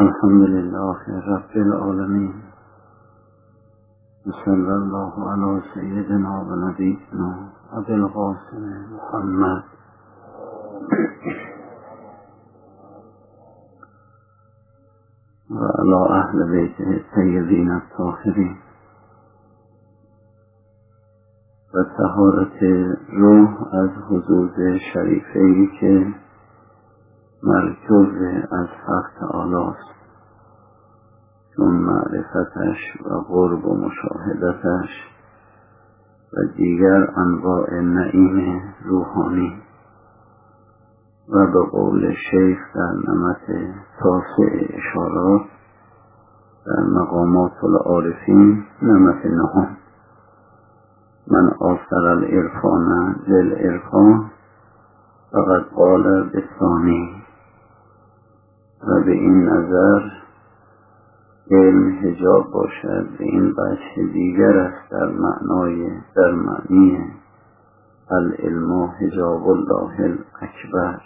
الحمد لله رب العالمين وصلى الله على سيدنا ونبينا أبي القاسم محمد وعلى أهل بيته الطيبين الطاهرين و تهارت روح از حضور شریفه ای که مرکوز از حق تعالی است چون معرفتش و قرب و مشاهدتش و دیگر انواع نعیم روحانی و به قول شیخ در نمت تاسع اشارات در مقامات العارفین نمت نهم. من آثر الارفان للارفان فقط قال بثانی. و به این نظر علم هجاب باشد. به این بچه دیگر است در معنای در معنی العلم هجاب الله الاکبر.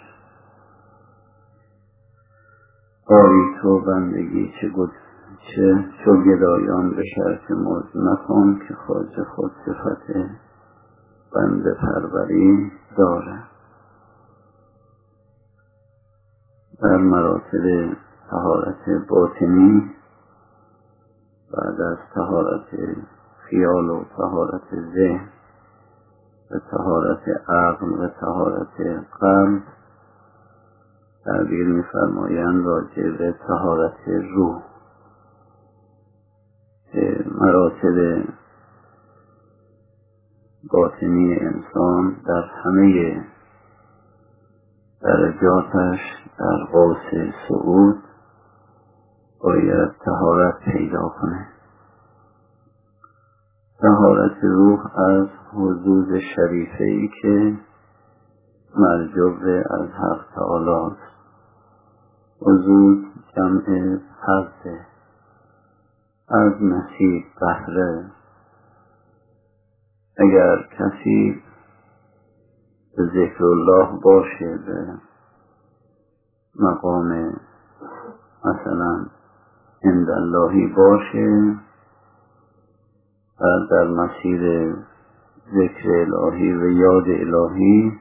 آری تو بندگی چه گد چه چو گدایان به شرط مزد نکن که خواجه خود صفت بند پروری دارد. در مراتب تهارت باطنی بعد از تهارت خیال و تهارت ذهن و تهارت عقل و تهارت قلب تعبیر میفرمایند راجع به تهارت روح که مراتب باطنی انسان در همه درجاتش در قوس سعود باید تهارت پیدا کنه. تهارت روح از حدود شریفه ای که مرجوب از حق تعالی حضور جمع حضه از نصیب بهره. اگر کسی به ذکر الله باشه به مقام مثلا عند اللهی باشه و در مسیر ذکر الهی و یاد الهی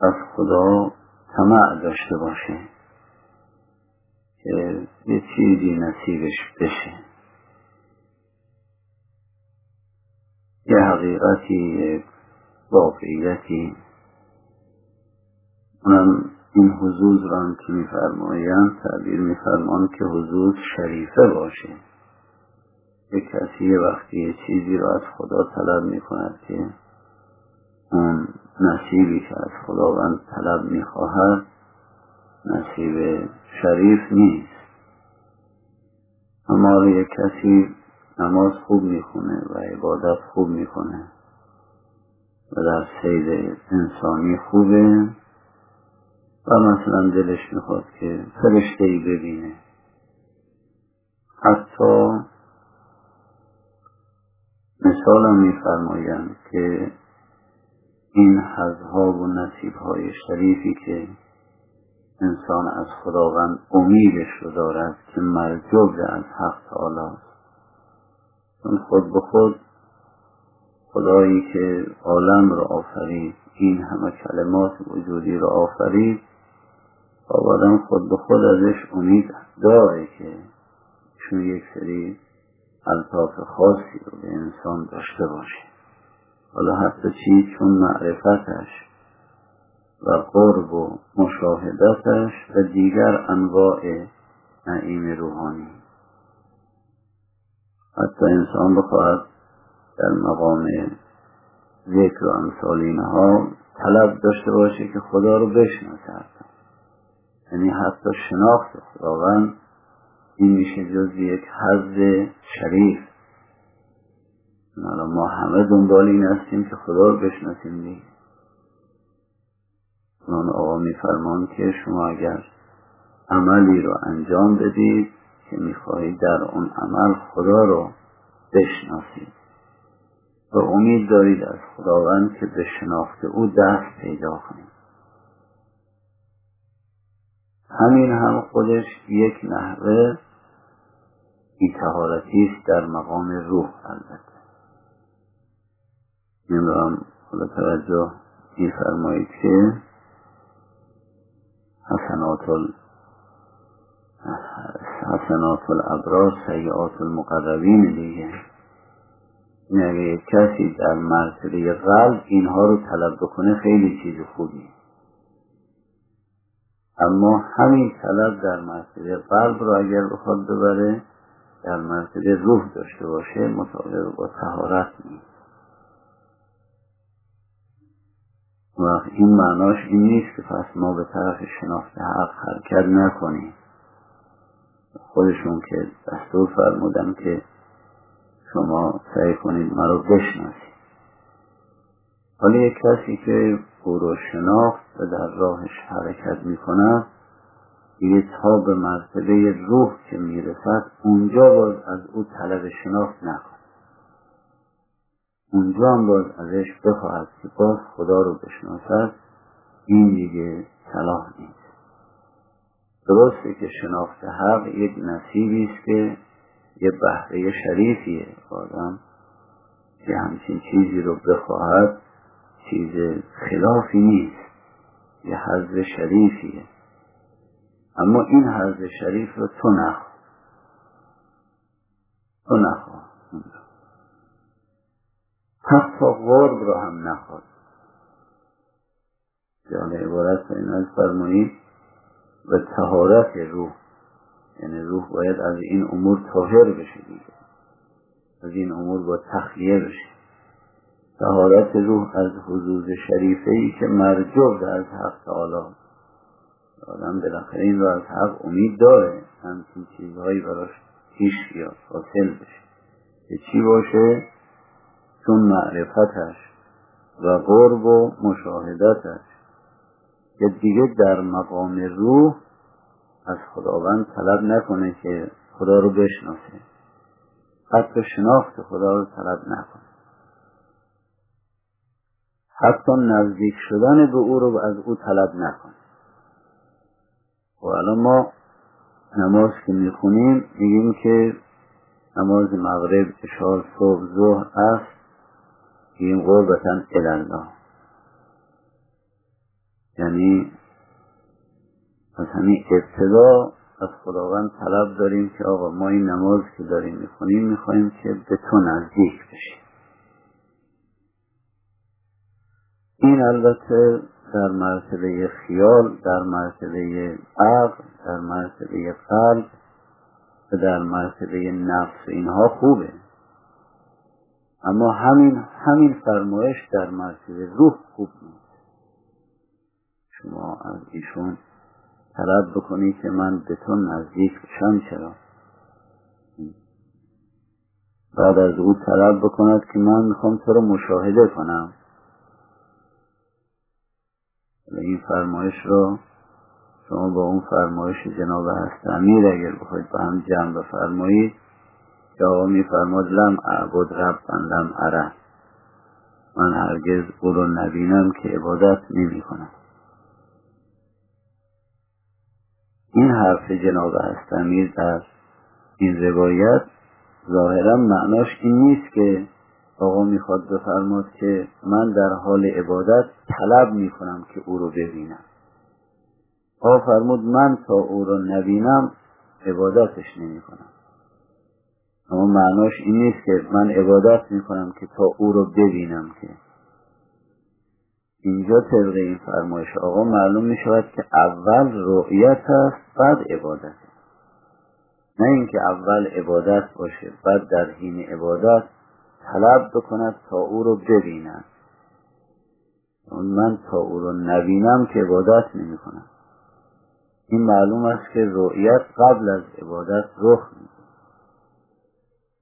از خدا طمع داشته باشه که یه چیزی نصیبش بشه. یه حقیقتی واقعیتی. اونم این حضور را که میفرمایند تعبیر میفرمان که حضور شریفه باشه. یک کسی وقتی یه چیزی را از خدا طلب می‌کند که اون نصیبی که از خداوند طلب می‌خواهد نصیب شریف نیست. اما یک کسی نماز خوب می‌خونه و عبادت خوب می‌کنه. و در سید انسانی خوبه. و مثلا دلش می‌خواد که فرشته ای ببینه. حتی مثالم میفرمایند که این حزها و نصیبهای شریفی که انسان از خداوند امیدش رو دارد که مرجوب از حق تعالی خود به خود خدایی که عالم را آفرید این همه کلمات وجودی را آفرید. و آدم خود به خود ازش امید داره که چون یک سری الطاف خاصی رو به انسان داشته باشه. حالا حتی چی؟ چون معرفتش و قرب و مشاهدتش و دیگر انواع نعیم روحانی. حتی انسان بخواهد در مقام ذکر و امثال اینها طلب داشته باشه که خدا رو بشناسه یعنی حتی شناخت خداوند این میشه جز یک حض شریف. حالا ما همه دنبال این هستیم که خدا رو بشناسیم دیگه. اون آقا میفرمان که شما اگر عملی رو انجام بدید که می‌خواهید در اون عمل خدا رو بشناسید. و امید دارید از خداوند که به شناخت او دست پیدا کنید. همین هم خودش یک نحوه بیتهارتی است در مقام روح البته. نمی‌دونم حالا توجه میفرمایید که حسنات حسنات الابراز سیعات المقربین دیگه. کسی در مرتبه قلب اینها رو طلب بکنه خیلی چیز خوبی. اما همین طلب در مرتبه قلب رو اگر بخواد ببره در مرتبه روح داشته باشه مطابق با تهارت نیست. و این معناش این نیست که پس ما به طرف شناخت حق حرکت نکنیم. خودشون که دستور فرمودن که شما سعی کنید مرا بشناسید. حالا یک کسی که او رو شناخت و در راهش حرکت می کند تا به مرتبه روح که می‌رسد اونجا باز از او طلب شناخت نکن اونجا هم باز ازش بخواهد که باز خدا رو بشناسد این دیگه صلاح نیست. درسته که شناخت حق یک نصیبی است که یه بهره شریفیه. آدم که همچین چیزی رو بخواهد چیز خلافی نیست. یه حضر شریفیه. اما این حضر شریف رو تو نخوا. تو نخوا. حتی غرب رو هم نخواد جان عبارت این از فرمایید. و تهارت روح. یعنی روح باید از این امور طاهر بشه دیگه. از این امور با تخلیه بشه. تهارت روح از حضوز شریفه ای که مرجو از حق تعالی. آدم بالاخره این رو از حق امید داره. همچین چیزهایی براش پیش بیاد حاصل بشه. که چی باشه؟ چون معرفتش و قرب و مشاهدتش. که دیگه در مقام روح از خداوند طلب نکنه که خدا رو بشناسه. حتی شناخت خدا رو طلب نکنه. حتی نزدیک شدن به او رو از او طلب نکنه. و الان ما نماز که می‌خونیم میگیم که نماز مغرب اشار صبح ظهر است. این قربتا الله. یعنی از همین ابتدا از خداوند طلب داریم که آقا ما این نماز که داریم می‌خونیم می‌خوایم که به تو نزدیک بشیم. این البته در مرتبه خیال در مرتبه عقل در مرتبه قلب و در مرتبه نفس اینها خوبه. اما همین همین فرمایش در مرتبه روح خوب نیست. شما از ایشون طلب بکنی که من به تو نزدیک بشم چرا؟ بعد از او طلب بکند که من می‌خوام تو رو مشاهده کنم. این فرمایش رو شما با اون فرمایش جناب هست امیر اگر بخواید با هم جمع بفرمایید که آقا میفرماد لم اعبد ربا لم اره من هرگز او رو نبینم که عبادت نمی کنم این حرف جناب هستمیر در این روایت ظاهرا معناش این نیست که آقا می‌خواد بفرماد که من در حال عبادت طلب می‌کنم که او رو ببینم. آقا فرمود من تا او رو نبینم عبادتش نمی کنم اما معناش این نیست که من عبادت می‌کنم که تا او رو ببینم که اینجا طبق این فرمایش آقا معلوم می شود که اول رؤیت است بعد عبادت. نه اینکه اول عبادت باشه بعد در حین عبادت طلب بکند تا او رو ببیند. اون من تا او رو نبینم که عبادت نمی کنم این معلوم است که رؤیت قبل از عبادت رخ می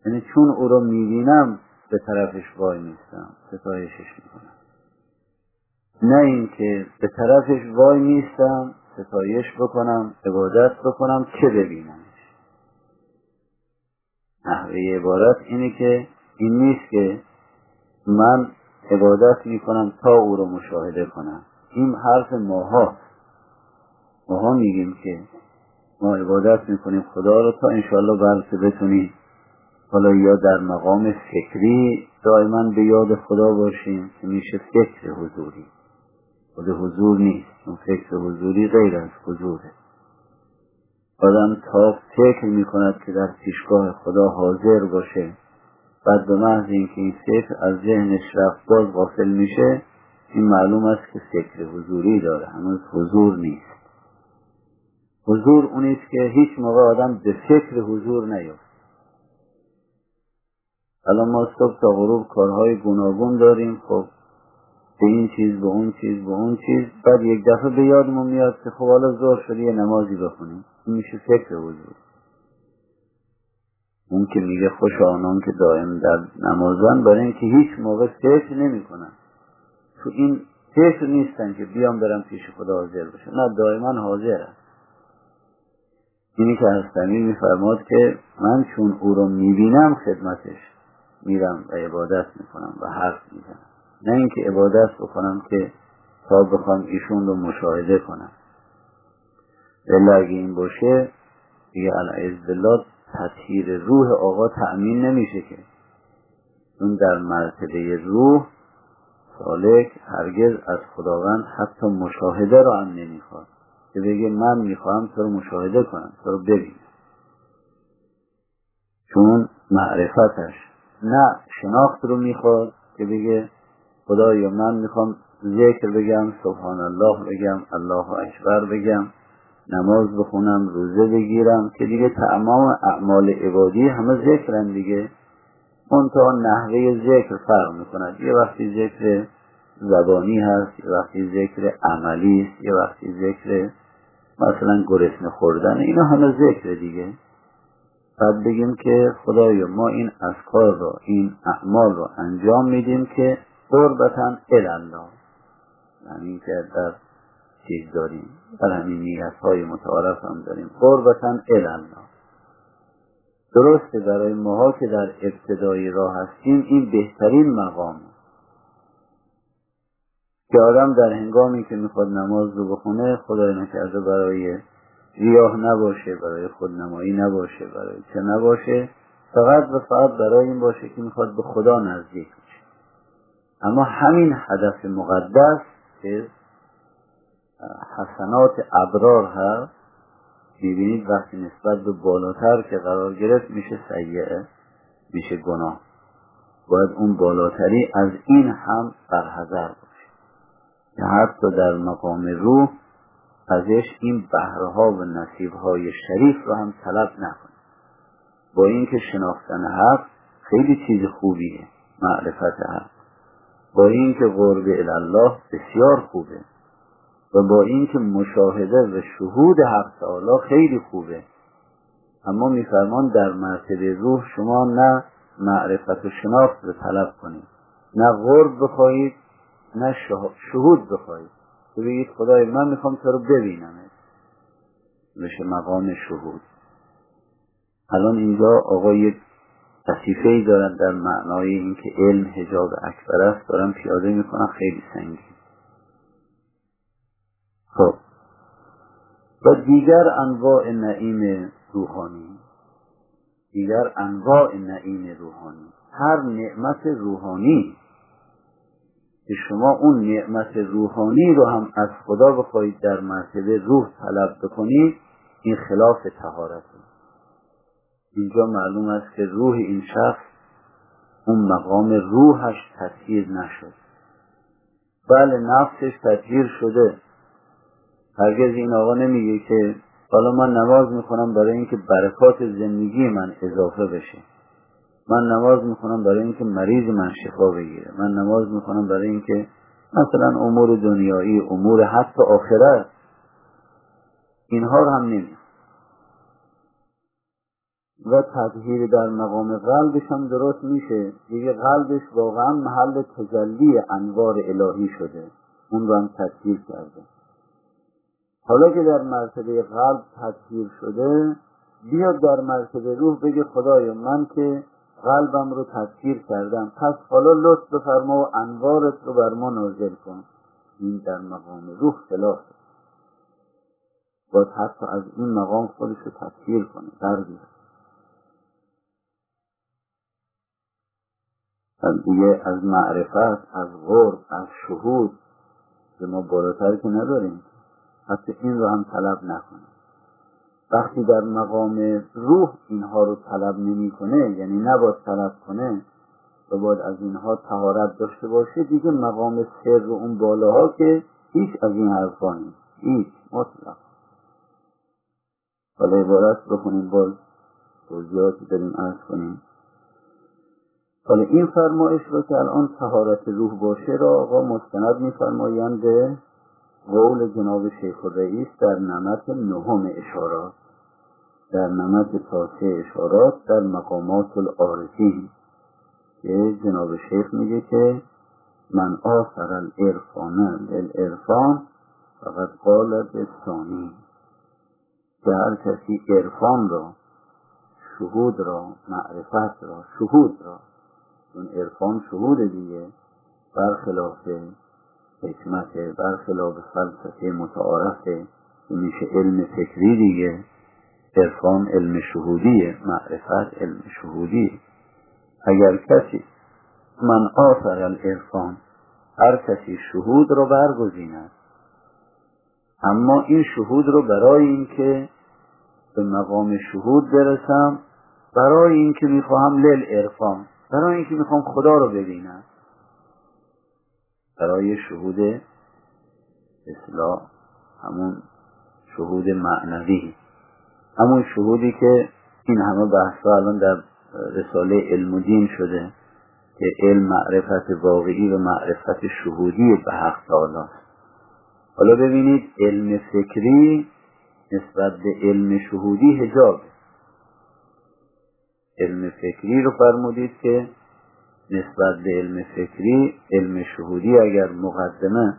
یعنی چون او رو می‌بینم به طرفش وای نیستم ستایشش می‌کنم. نه اینکه به طرفش وای نیستم ستایش بکنم عبادت بکنم که ببینمش. نحوه عبارت اینه که این نیست که من عبادت می‌کنم تا او رو مشاهده کنم. این حرف ماها. ماها میگیم که ما عبادت می‌کنیم خدا رو تا انشاءالله بلکه بتونیم. حالا یا در مقام فکری دائما به یاد خدا باشیم که میشه فکر حضوری. خود حضور نیست. چون فکر حضوری غیر از حضوره. آدم تا فکر می‌کند که در پیشگاه خدا حاضر باشه بعد به محض اینکه این فکر از ذهنش رفت باز غافل میشه این معلوم است که فکر حضوری داره هنوز حضور نیست. حضور اونیست که هیچ موقع آدم به فکر حضور نیفت الان ما صبح تا غروب کارهای گوناگون داریم خب به این چیز به اون چیز به اون چیز. بعد یک دفعه به یادمون میاد که خب حالا زور شده یه نمازی بخونیم. این میشه فکر حضور. اون که میگه خوش آنان که دائم در نمازن برای اینکه هیچ موقع فکر نمی‌کنن. تو این فکر نیستن که بیام برم پیش خدا حاضر بشه نه دائما حاضر هست اینی که هستمی میفرماد که من چون او رو می‌بینم خدمتش میرم و عبادت می‌کنم و حرف می‌زنم. نه اینکه عبادت بکنم که تا بخوام ایشون رو مشاهده کنم. الا اگه این باشه دیگه العز بالله تطهیر روح آقا تأمین نمیشه که. اون در مرتبه روح سالک هرگز از خداوند حتی مشاهده رو هم نمی‌خواد. که بگه من می‌خواهم تو رو مشاهده کنم تو رو ببینم چون معرفتش. نه شناخت رو می‌خواد که بگه خدایا من می‌خوام ذکر بگم سبحان الله بگم الله اکبر بگم نماز بخونم روزه بگیرم که دیگه تمام اعمال عبادی همه ذکرن دیگه. منتها نحوه ذکر فرق می‌کند. یه وقتی ذکر زبانی هست یه وقتی ذکر عملی است یه وقتی ذکر مثلا گرسنه خوردن اینا همه ذکر دیگه. بعد بگیم که خدایا ما این افکار رو این اعمال رو انجام میدیم که قربتا الله. یعنی که در چیز داریم. در همین نیت های متعارف هم داریم. قربتا الله. درسته برای ماها که در ابتدای راه هستیم این بهترین مقام که آدم در هنگامی که می‌خواد نماز رو بخونه خدای نکرده برای ریاه نباشه برای خودنمایی نباشه برای چه نباشه فقط و فقط برای این باشه که می‌خواد به خدا نزدیک اما همین هدف مقدس که حسنات ابرار هست می‌بینید وقتی نسبت به بالاتر که قرار گرفت میشه سیعه میشه گناه. باید اون بالاتری از این هم برحضر باشه. که حتی در مقام روح ازش این بهرها و نصیبهای شریف رو هم طلب نکنه. با اینکه شناختن حق خیلی چیز خوبیه معرفت حق. با اینکه قرب الله بسیار خوبه و با اینکه مشاهده و شهود حق تعالی خیلی خوبه. اما میفرمان در مرتبه روح شما نه معرفت و شناخت رو طلب کنید. نه غرب بخواهید نه شهود بخواهید. بگید خدای من می‌خوام تو رو ببینم بشه مقام شهود. الان اینجا آقا تصیفه ای دارن در معنای اینکه علم حجاب اکبر است دارن پیاده می‌کنن خیلی سنگین. خب. و دیگر انواع نعیم روحانی. دیگر انواع نعیم روحانی. هر نعمت روحانی که شما اون نعمت روحانی رو هم از خدا بخواهید در مرتبه روح طلب بکنید این خلاف تهارت اینجا معلوم است که روح این شخص اون مقام روحش تطهیر نشد. بله نفسش تطهیر شده. هرگز این آقا نمیگه که حالا من نماز می‌کنم برای اینکه برکات زندگی من اضافه بشه. من نماز می‌کنم برای اینکه مریض من شفا بگیره. من نماز می‌کنم برای اینکه مثلا امور دنیایی امور حتی آخرت. اینها رو هم نمی و تطهیر در مقام قلبش هم درست میشه. دیگه قلبش واقعا محل تجلی انوار الهی شده. اون رو هم تطهیر کرده. حالا که در مرتبه قلب تطهیر شده بیاد در مرتبه روح بگه خدایا من که قلبم رو تطهیر کردم. پس حالا لطف بفرما و انوارت رو بر ما نازل کن. این در مقام روح خلاف. باید حتی از این مقام خودش رو تفکیر کنه. بردیه از دیگه از معرفت از غرب از شهود که ما بالاتر که نداریم. حتی این رو هم طلب نکنیم. وقتی در مقام روح اینها رو طلب نمی‌کنه یعنی نباید طلب کنه و باید از اینها تهارت داشته باشه دیگه مقام سر و اون بالاها که هیچ از این حرفا نیست. هیچ. مطلق. حالا عبارت بکنیم باز توضیحاتی داریم ارز کنیم. حالا این فرمایش رو که الان تهارت روح باشه را آقا مستند میفرمایند به قول جناب شیخ رئیس در نمت نهم اشارات در نمت تاسه اشارات در مقامات العارفین. که جناب شیخ میگه که من آثر الارفان الارفان فقط قال به ثانی که هر کسی عرفان را شهود را معرفت را شهود را اون عرفان شهود دیگه. برخلاف حکمت برخلاف فلسفه متعارفه که میشه علم فکری دیگه. عرفان علم شهودیه معرفت علم شهودیه اگر کسی من آثر الارفان هر کسی شهود رو برگزیند. اما این شهود رو برای اینکه به مقام شهود برسم برای اینکه می‌خواهم لیل ارفان برای اینکه می‌خوام خدا رو ببینم برای شهود اصلاح همون شهود معنوی همون شهودی که این همه بحثا الان در رساله علم و دین شده که علم معرفت واقعی و معرفت شهودی به حق تعالی حالا ببینید علم فکری نسبت به علم شهودی هجاب علم فکری رو فرمودید که نسبت به علم فکری علم شهودی اگر مقدمه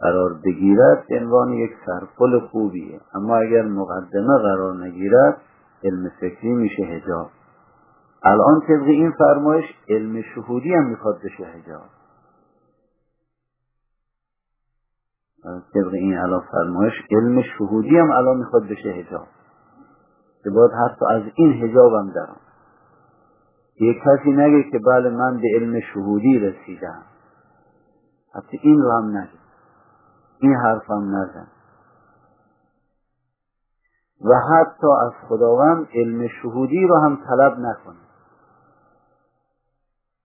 قرار بگیرد عنوان یک سرپل خوبیه. اما اگر مقدمه قرار نگیرد علم فکری میشه هجاب الان طبق این فرمایش علم شهودی هم می‌خواد بشه هجاب طبق این الان فرمایش علم شهودی هم الان می‌خواد بشه هجاب که باید حتی از این هجاب هم دارم یک کسی نگه که بله من به علم شهودی رسیدم. حتی این رو هم نگه. این حرف هم نزن. و حتی از خداوند علم شهودی رو هم طلب نکنه.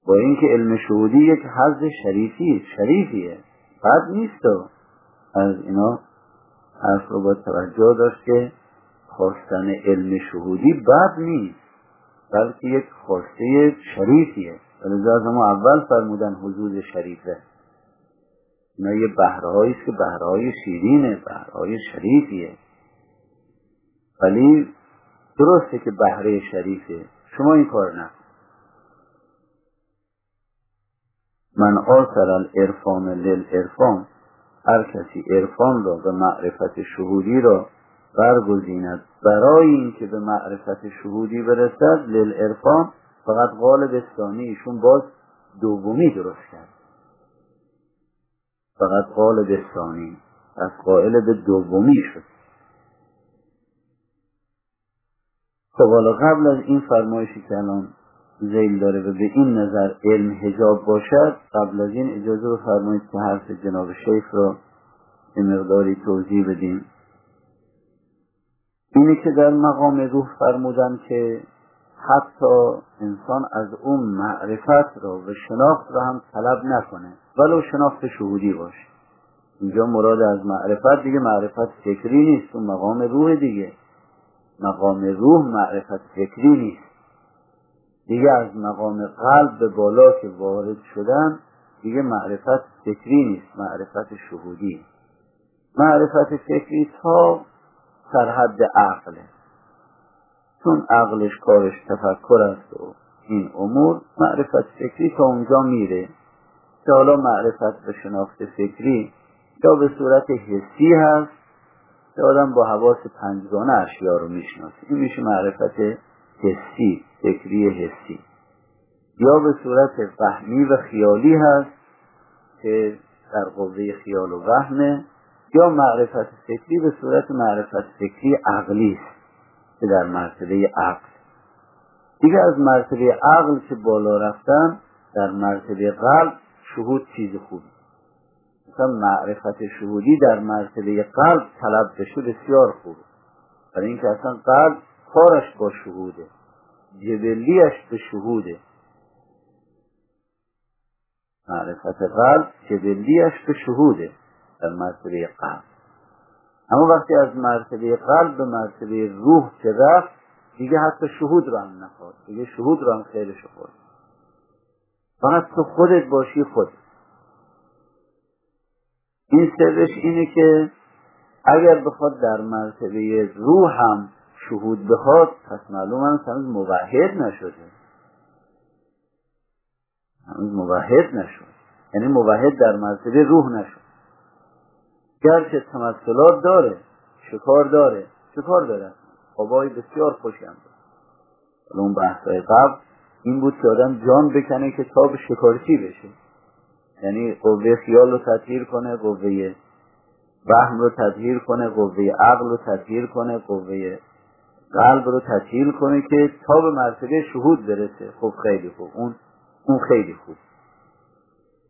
با اینکه علم شهودی یک حض شریفی شریفیه. بد نیست و از اینا حرف رو با توجه داشت که خواستن علم شهودی بد نیست. بلکه یک خواسته شریفیه. ولذا از ما اول فرمودن حضور شریفه. اینا یه بهرهایی است که بهرهای شیرینه بهرهای شریفیه. ولی درسته که بهره شریفه. شما این کار نکن من آسر الارفان للارفان هر کسی عرفان را به معرفت شهودی را برگزیند. برای اینکه به معرفت شهودی برسد للعرفان فقط قالب ثانی ایشون باز دومی درست کرد. فقط قالب ثانی از قائل به دومی شد. خب حالا قبل از این فرمایشی که الان زیل داره و به این نظر علم هجاب باشد قبل از این اجازه بفرمایید که حرف جناب شیخ را به مقداری توضیح بدیم. اینه که در مقام روح فرمودن که حتی انسان از اون معرفت را و شناخت را هم طلب نکنه. ولو شناخت شهودی باشه. اینجا مراد از معرفت دیگه معرفت فکری نیست. اون مقام روح دیگه. مقام روح معرفت فکری نیست. دیگه از مقام قلب به بالا که وارد شدن دیگه معرفت فکری نیست. معرفت شهودی. معرفت فکری تا سرحد عقله. چون عقلش کارش تفکر است و این امور معرفت فکری تا اونجا میره. که حالا معرفت به شناخت فکری یا به صورت حسی هست که آدم با حواس پنجگانه اشیا رو می‌شناسه. این میشه معرفت حسی فکری حسی. یا به صورت فهمی و خیالی هست که در قوه خیال و وهمه. یا معرفت فکری به صورت معرفت فکری عقلی است که در مرتبه عقل. دیگه از مرتبه عقل که بالا رفتن در مرتبه قلب شهود چیز خوبی مثلا معرفت شهودی در مرتبه قلب طلب بشه بسیار خوبه برای اینکه اصلا قلب کارش با شهوده جبلیش به شهوده. معرفت قلب جبلیش به شهوده. در مرتبه قلب. اما وقتی از مرتبه قلب به مرتبه روح که رفت دیگه حتی شهود رو هم نخواد دیگه شهود رو هم خیرش خورد فقط تو خودت باشی خود. این سرش اینه که اگر بخواد در مرتبه روح هم شهود بخواد پس معلوم هست هنوز موحد نشده. هنوز موحد نشد یعنی موحد در مرتبه روح نشد گرچه تمثلات داره شکار داره شکار داره. خوابای بسیار خوشی هم داره. اون بحثای قبل این بود که آدم جان بکنه که تاب شکارچی بشه. یعنی قوه خیال رو تطهیر کنه قوه وهم رو تطهیر کنه قوه عقل رو تطهیر کنه قوه قلب رو تطهیر کنه که تا به مرتبه شهود برسه. خب خیلی خوب. اون اون خیلی خوب.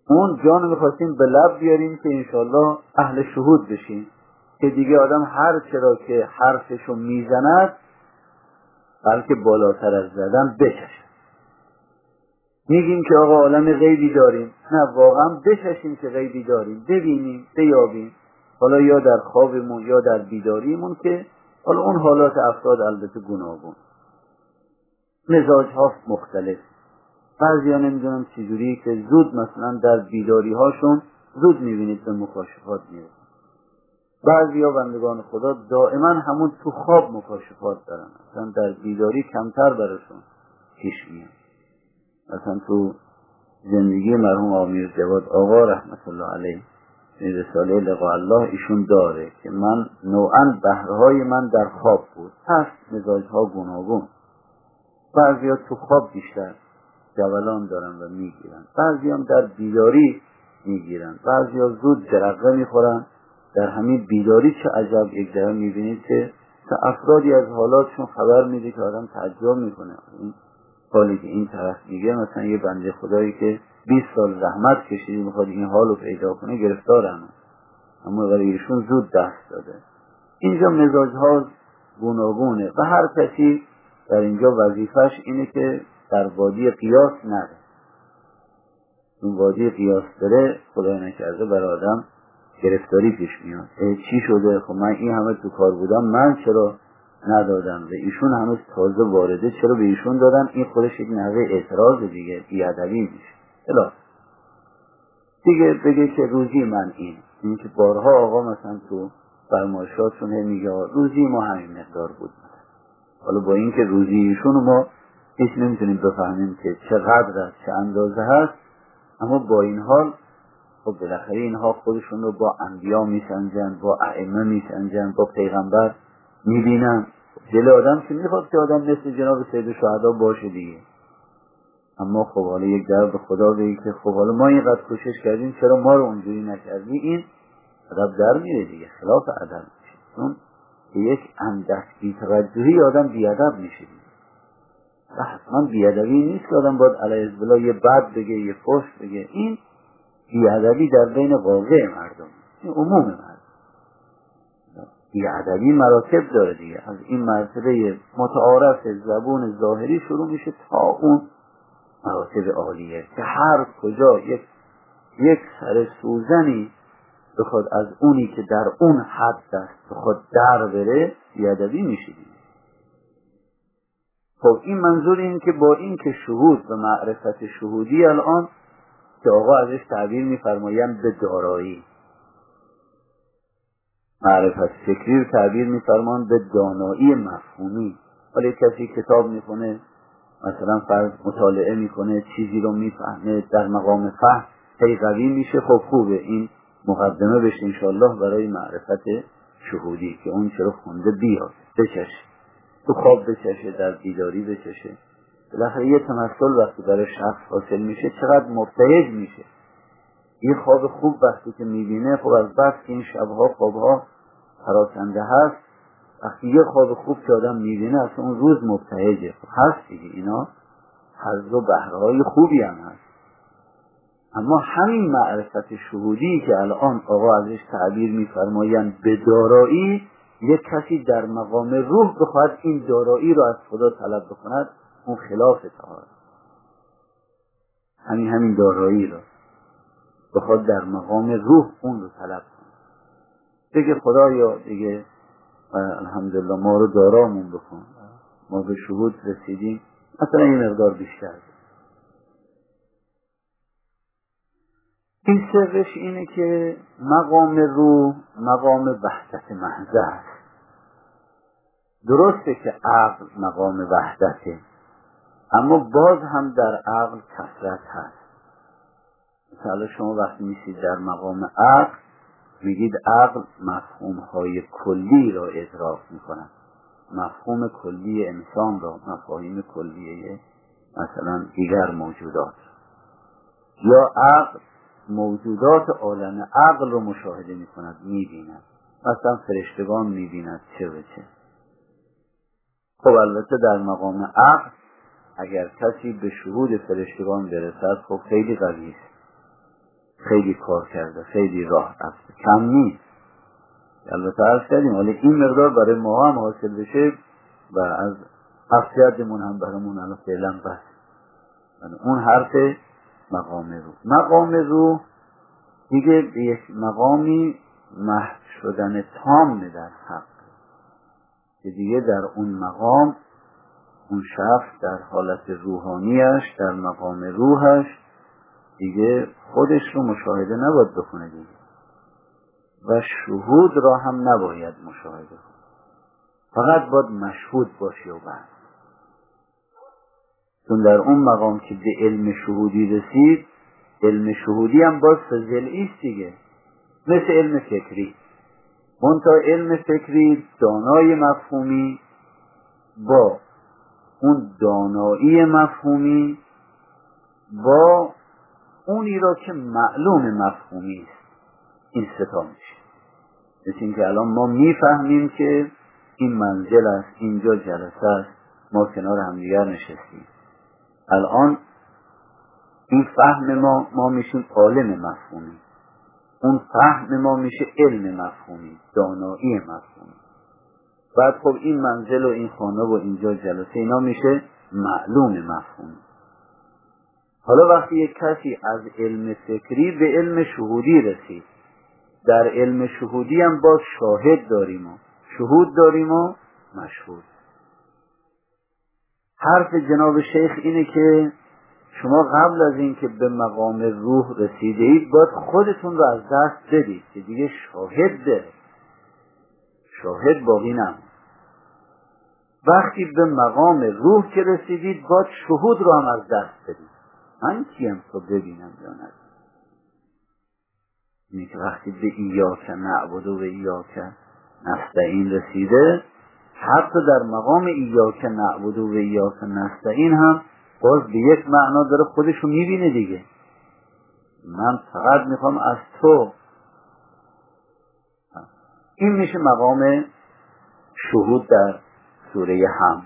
اون جان می‌خواستیم به لب بیاریم که انشالله اهل شهود بشیم. که دیگه آدم هر چرا که حرفشو می‌زند بلکه بالاتر از زدن بچشد میگیم که آقا عالم غیبی داریم. نه واقعا بچشیم که غیبی داریم. ببینیم بیابیم. حالا یا در خوابمون یا در بیداریمون که حالا اون حالات افراد البته گوناگون. مزاج ها مختلف. بعضی ها نمی‌دونم چجوری که زود مثلا در بیداری هاشون زود می‌بینید به مکاشفات می‌رسن. بعضی ها بندگان خدا دائما همون تو خواب مکاشفات دارن. مثلا در بیداری کمتر براشون پیش میاد. مثلا تو زندگی مرحوم آمیر جواد آقا رحمت الله علیه رساله لقاء الله ایشون داره که من نوعا بهرهای من در خواب بود. هست مزاج ها گوناگون. بعضی ها تو خواب بیشتر. جولان دارن و می‌گیرن. بعضی هم در بیداری می‌گیرن. بعضی ها زود جرقه می‌خورن. در همین بیداری چه عجب یک دفعه می‌بینید که افرادی از حالاتشون خبر میده که آدم تعجب می‌کنه. این حالی که این طرف میگه مثلا یه بنده خدایی که 20 سال زحمت کشیدی می‌خواد این حال رو پیدا کنه گرفتار اما برای ایشون زود دست داده. اینجا مزاج ها گوناگونه. و هر کسی در اینجا وظیفش اینه که در وادی قیاس نره. اون وادی قیاس داره خدای نکرده بر آدم گرفتاری پیش میاد. چی شده؟ خب من این همه تو کار بودم من چرا ندادم؟ به ایشون هنوز تازه وارده چرا به ایشون دادم؟ این خودش یک نحوه اعتراض دیگه بیادبی میشه. دیگه بگه که روزی من این. این که بارها آقا مثلا تو فرمایشاتشون میگه روزی ما همین مقدار بود. حالا با اینکه روزی ایشون ما هیچ نمی‌تونیم بفهمیم که چقدر است چه اندازه هست اما با این حال خب بالاخره اینها خودشون رو با انبیا میسنجن با ائمه میسنجن با پیغمبر می‌بینن. دل آدم که می‌خواد که آدم مثل جناب سید شهدا باشه دیگه؟ اما خب حالا یک در به خدا بگی که خب حالا ما اینقدر کوشش کردیم چرا ما رو اونجوری نکردی؟ این ادب در میره دیگه خلاف ادب میشه. چون یک اندک بیتوجهی آدم بیادب میشه و حتما بیادبی نیست که آدم باید علیه بلا یه بد بگه یه فش بگه. این بیادبی در بین واقع مردم این عموم مردم. بیادبی مراتب داره دیگه. از این مرتبه متعارف زبون ظاهری شروع میشه تا اون مراتب عالیه که هر کجا یک یک سر سوزنی بخواد از اونی که در اون حد است بخواد در بره بیادبی میشه خب این منظور این که با این که شهود و معرفت شهودی الان که آقا ازش تعبیر میفرمایند به دارایی. معرفت فکری رو تعبیر میفرمان به دانایی مفهومی. ولی کسی کتاب می‌کنه مثلا فرض مطالعه می‌کنه چیزی رو می‌فهمه در مقام فهم قوی میشه خب خوبه. این مقدمه بشه انشالله برای معرفت شهودی که اون چرا خونده بیاد. بچشه تو خواب بچشه در بیداری بچشه بالاخره یه تمثل وقتی برای شخص حاصل میشه چقدر مبتهج میشه. یه خواب خوب وقتی که می‌بینه خب از بس که این شبها خوابها پراکنده هست. وقتی یه خواب خوب که آدم می‌بینه اصلا اون روز مبتهجه. خب هست دیگه اینا حض و بهرهای خوبی هم هست. اما همین معرفت شهودی که الان آقا ازش تعبیر میفرمایند به دارایی یک کسی در مقام روح بخواهد این دارایی را از خدا طلب بکند اون خلاف تعالی همین همین دارایی را بخواد در مقام روح اون رو طلب کنه. بگه خدایا دیگه الحمدلله ما رو دارامون بکن. ما به شهود رسیدیم. مثلا این مقدار بیشتر. این سرش اینه که مقام روح مقام وحدت محضه است. درسته که عقل مقام وحدته اما باز هم در عقل کسرت هست. مثلا شما وقتی میشید در مقام عقل میگید عقل مفهوم های کلی را ادراک می‌کند. مفهوم کلی انسان را مفاهیم کلیه مثلا دیگر موجودات. یا عقل موجودات عالم عقل رو مشاهده می کند می بیند مثلا فرشتگان می بیند چه و چه. خب البته در مقام عقل اگر کسی به شهود فرشتگان برسد خب خیلی قوی است. خیلی کار کرده خیلی راه رفته. کم نیست. البته عرض کردیم ولی این مقدار برای ما هم حاصل بشه و از افسیدمون هم برامون الان فعلا بس. یعنی اون حرف مقام روح مقام روح دیگه به یک مقامی محو شدن تام در حق. که دیگه در اون مقام اون شخص در حالت روحانیش در مقام روحش دیگه خودش رو مشاهده نباید بکنه دیگه. و شهود را هم نباید مشاهده کنه. فقط باید مشهود باشی و بس چون در اون مقام که به علم شهودی رسید علم شهودی هم باز فضل است دیگه. مثل علم فکری. منتها علم فکری دانای مفهومی با اون دانایی مفهومی با اونی را که معلوم مفهومی است. این ستا میشه. مثل اینکه الان ما می‌فهمیم که این منزل است اینجا جلسه است ما کنار همدیگر نشستیم. الان این فهم ما ما میشیم عالم مفهومی. اون فهم ما میشه علم مفهومی دانایی مفهومی. بعد خب این منزل و این خانه و اینجا جلسه اینا میشه معلوم مفهومی. حالا وقتی یک کسی از علم فکری به علم شهودی رسید در علم شهودی هم باز شاهد داریم و شهود داریم و مشهود. حرف جناب شیخ اینه که شما قبل از اینکه به مقام روح رسیده اید باید خودتون رو از دست بدید که دیگه شاهد ده. شاهد باقی نم وقتی به مقام روح که رسیدید باید شهود رو هم از دست بدید. من کیم تو ببینم یا نه؟ اینه که وقتی به ایاک نعبد و به ایاک نستعین رسیده حتی در مقام ایاک نعبد و ایاک نستعین هم باز به یک معنا داره خودشو می‌بینه دیگه. من فقط می‌خوام از تو این میشه مقام شهود در سوره هم.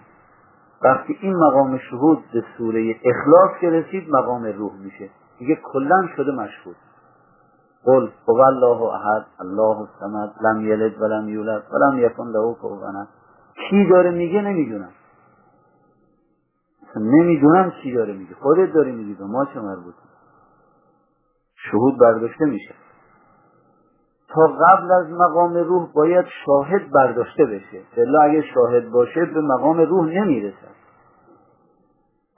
وقتی این مقام شهود به سوره اخلاص که رسید مقام روح میشه. دیگه کلا شده مشهود. قل هو الله احد؟ الله الصمد؟ لم یلد ولم یولد ولم یکن له کفوا کی داره میگه نمی‌دونم. نمی‌دونم کی داره میگه. خودت داری میگی به ما چه مربوطه؟ شهود برداشته میشه. تا قبل از مقام روح باید شاهد برداشته بشه. بلا اگه شاهد باشه به مقام روح نمی‌رسد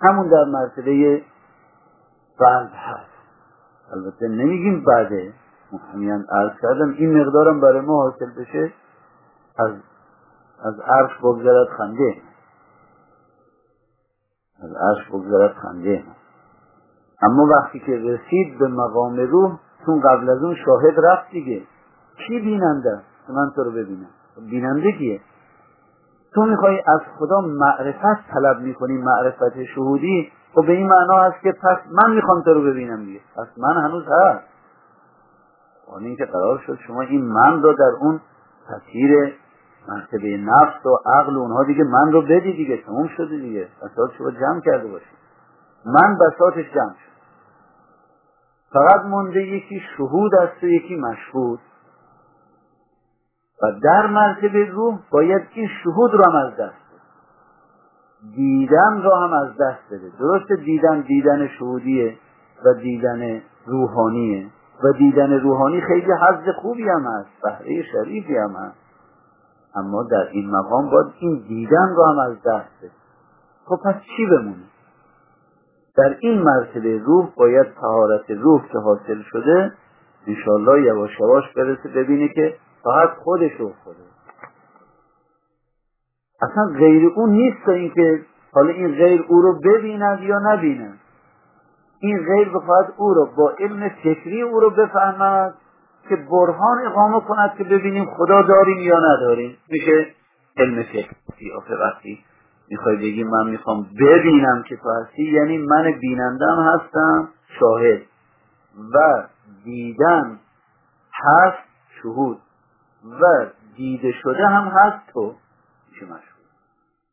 همون در مرتبه قلب هست. البته نمیگیم بعده. همین عرض کردم. این مقدارم برای ما حاصل بشه از از عرش بگذرد خنده. از عرش بگذرد خنده. اما وقتی که رسید به مقام روح چون قبل از اون شاهد رفت دیگه. کی بیننده من تو رو ببینم. بیننده کیه؟ تو می‌خوای از خدا معرفت طلب می‌کنی معرفت شهودی؟ و خب به این معنا هست که پس من می‌خوام تو رو ببینم دیگه. پس من هنوز هست. حالا اینکه قرار شد شما این من رو در اون تطهیر مرتبه نفس و عقل و اونها دیگه من رو بدی دیگه تموم شده دیگه. بساط شما جمع کرده باشید. من بساطش جمع شد. فقط مونده یکی شهود است و یکی مشهود. و در مرتبه روح باید این شهود رو هم از دست دیدن را هم از دست بده. درست دیدن دیدن شهودیه و دیدن روحانیه. و دیدن روحانی خیلی حض خوبی هم هست. بهره شریفی هم هست. اما در این مقام باید این دیدن را هم از دست بده خب پس چی بمونه؟ در این مرتبه روح باید تهارت روح که حاصل شده انشالله یواش یواش برسه ببینه که فقط خودش رو خوده اصلا غیر اون نیست تا اینکه حالا این غیر او رو ببیند یا نبیند. این غیر بخواهد او رو با علم فکری او رو بفهمد. که برهان اقامه کند که ببینیم خدا داریم یا نداریم. میشه علم فکری آخه وقتی می‌خوای بگی من می‌خوام ببینم که تو هستی یعنی من بینندم هستم شاهد. و دیدن هست شهود. و دیده شده هم هست تو. میشه مشهود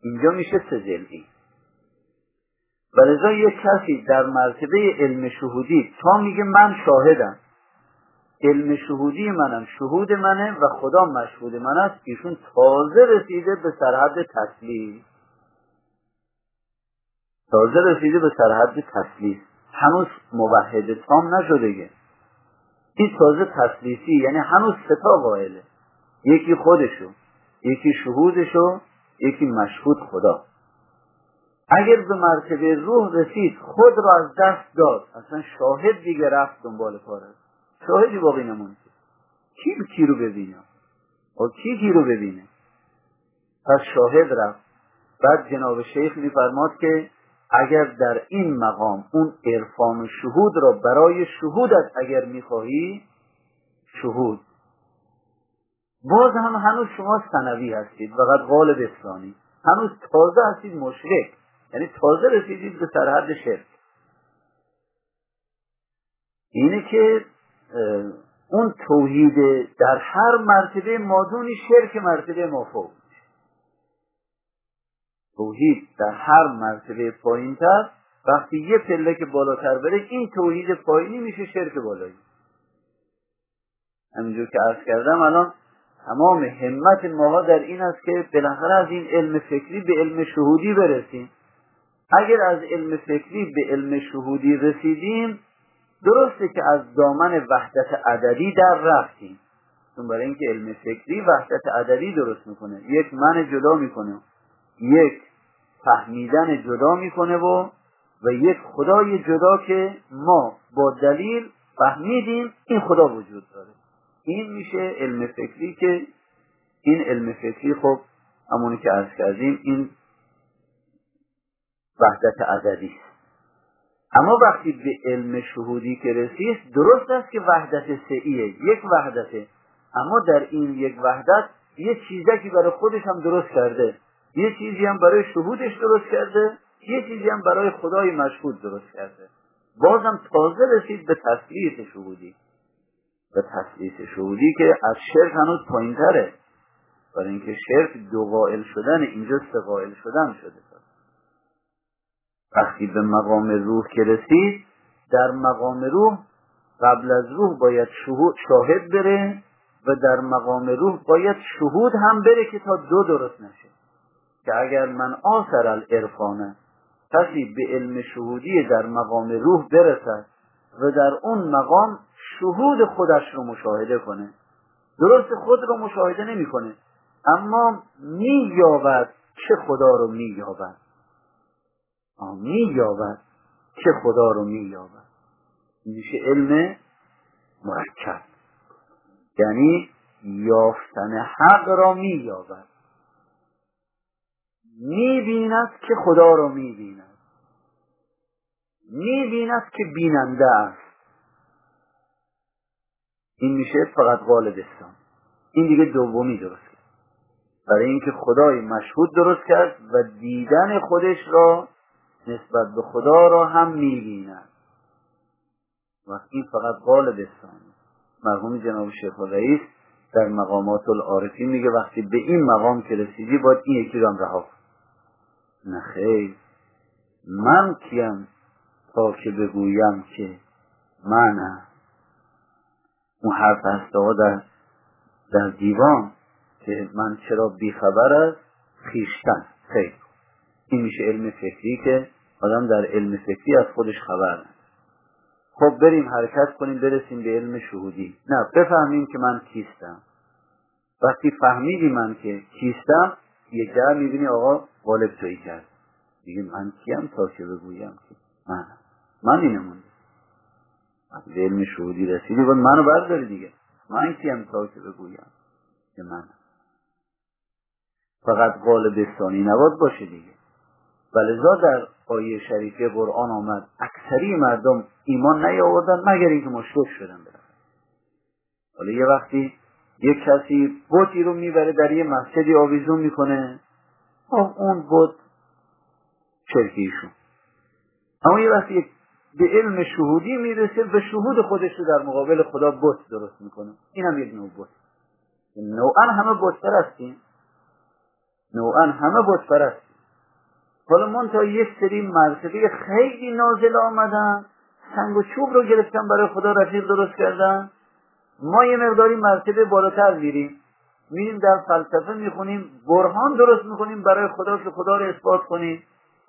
اینجا میشه سه جلدی. و لذا یک کسی در مرتبه علم شهودی تا میگه من شاهدم علم شهودی منم شهود منه و خدا مشهود من است. ایشون تازه رسیده به سرحد تسلیم. تازه رسیده به سرحد تسلیم. هنوز موحد تام نشده این تازه تسلیسی یعنی هنوز ستا قائله. یکی خودشو یکی شهودشو یکی مشهود خدا. اگر به مرتبه روح رسید خود را از دست داد. اصلا شاهد دیگه رفت دنبال کار شاهدی باقی نموند کی کی رو ببینه؟ و کی کی رو ببینه؟ پس شاهد رفت. بعد جناب شیخ میفرماد که اگر در این مقام اون عرفان شهود را برای شهودت اگر می‌خواهی شهود. باز هم هنوز شما سنوی هستید فقط غالب اسلامی هنوز تازه هستید مشرک. یعنی تازه رسیدید به سرحد شرک. اینه که اون توحید در هر مرتبه مادونی شرک مرتبه مافوق توحید در هر مرتبه پایینتر وقتی یه پله که بالاتر بره این توحید پایینی میشه شرک بالایی. همینجور که عرض کردم الان تمام همت ماها در این است که بالاخره از این علم فکری به علم شهودی برسیم. اگر از علم فکری به علم شهودی رسیدیم درسته که از دامن وحدت عددی در رفتیم. چون برای اینکه علم فکری وحدت عددی درست می‌کنه. یک من جدا می‌کنه. یک فهمیدن جدا می‌کنه و و یک خدای جدا که ما با دلیل فهمیدیم این خدا وجود داره. این میشه علم فکری که این علم فکری خب همونی که عرض کردیم این وحدت عددی است. اما وقتی به علم شهودی که رسید درست است که وحدت سعیه یک وحدته. اما در این یک وحدت یه چیزکی برای خودش هم درست کرده. یه چیزی هم برای شهودش درست کرده یه چیزی هم برای خدای مشهود درست کرده. بازم تازه رسید به تسلیت شهودی. به تسلیت شهودی که از شرک هنوز پایینتره. برای اینکه شرک دو قائل شدن اینجا سه قائل شدن شده. وقتی به مقام روح که رسید در مقام روح قبل از روح باید شهود شاهد بره و در مقام روح باید شهود هم بره که تا دو درست نشه. که اگر من آثر الارفانه کسی به علم شهودی در مقام روح برسد و در اون مقام شهود خودش رو مشاهده کنه. درست خود رو مشاهده نمی‌کنه. اما مییابد چه خدا رو مییابد؟ مییابد چه خدا رو مییابد. میشه علم مرکب. یعنی یافتن حق را مییابد. می‌بیند که خدا رو می‌بیند. می‌بیند که بیننده است. این میشه فقط غالبستان این دیگه دومی درست کرد. برای اینکه خدای مشهود درست کرد و دیدن خودش را نسبت به خدا را هم می‌بیند. و این فقط غالبستان مرحوم جناب شیخ رئیس در مقامات العارفی میگه وقتی به این مقام که رسیدی باید این یکی رو هم رها نه خیر. من کیم تا که بگویم که من اون حرف هست در در دیوان که من چرا بیخبر از خیشتن. خیر. این میشه علم فکری که آدم در علم فکری از خودش خبر خب بریم حرکت کنیم برسیم به علم شهودی. نه بفهمیم که من کیستم. وقتی فهمیدی من که کیستم یک جا می‌بینی آقا غالب توی کرد. دیگه من کیم تا که بگویم که من؟ من اینمون وقتی علم شهودی رسیدی باید منو برداری دیگه. من کیم تا که بگویم که من؟ فقط غالب ثانی نباد باشه دیگه. ولذا در آیه شریفه قرآن آمد. اکثری مردم ایمان نیاوردن مگر اینکه مشرک شدن برن. حالا یه وقتی یک کسی بوتی رو می‌بره در یه مسجدی آویزون می‌کنه. خب اون بوت شرکیشون اما یه وقتی به علم شهودی می‌رسه به شهود خودش رو در مقابل خدا بوت درست می‌کنه. این هم یک نوع بوت نوعا همه بوت پرستیم نوعا همه بوت پرستیم حالا من تا یک سری مرتبه خیلی نازل آمدن سنگ و چوب رو گرفتن برای خدا رفیق درست کردن. ما یه مقداری مرتبه بالاتر میریم. میریم در فلسفه می‌خونیم برهان درست می‌کنیم برای خدا که خدا رو اثبات کنیم.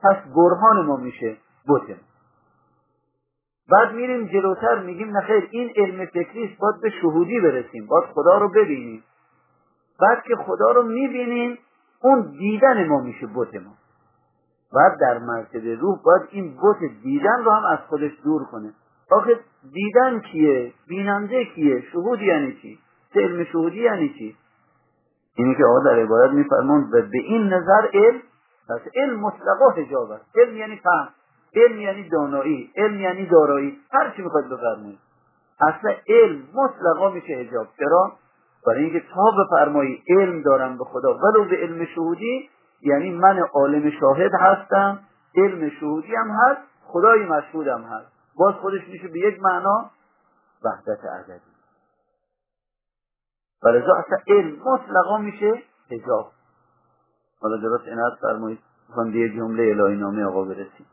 پس برهان ما میشه. بوتم. بعد میریم جلوتر میگیم نخیر این علم فکری است باید به شهودی برسیم باید خدا رو ببینیم. بعد که خدا رو می‌بینیم اون دیدن ما میشه بوت ما بعد در مرتبه روح باید این بوت دیدن رو هم از خودش دور کنه. آخه دیدن کیه؟ بیننده کیه؟ شهود یعنی چی؟ علم شهودی یعنی چی؟ اینی که آقا در عبارت میفرمون به این نظر علم پس علم مطلقا حجاب است. علم یعنی فهم علم یعنی دانایی علم یعنی دارایی. هر چی می‌خواد بفرمایید. اصلا علم مطلقا میشه حجاب. چرا؟ برای اینکه تا بفرمایی علم دارم به خدا ولو به علم شهودی یعنی من عالم شاهد هستم علم شهودی هم هست خدای مشهودم هست. باز خودش میشه به یک معنا وحدت عددی ولذا اصلا علم. مطلقا میشه حجاب. حالا درست اینت فرمایید می‌خوام به جمله الهی نامه آقا برسیم.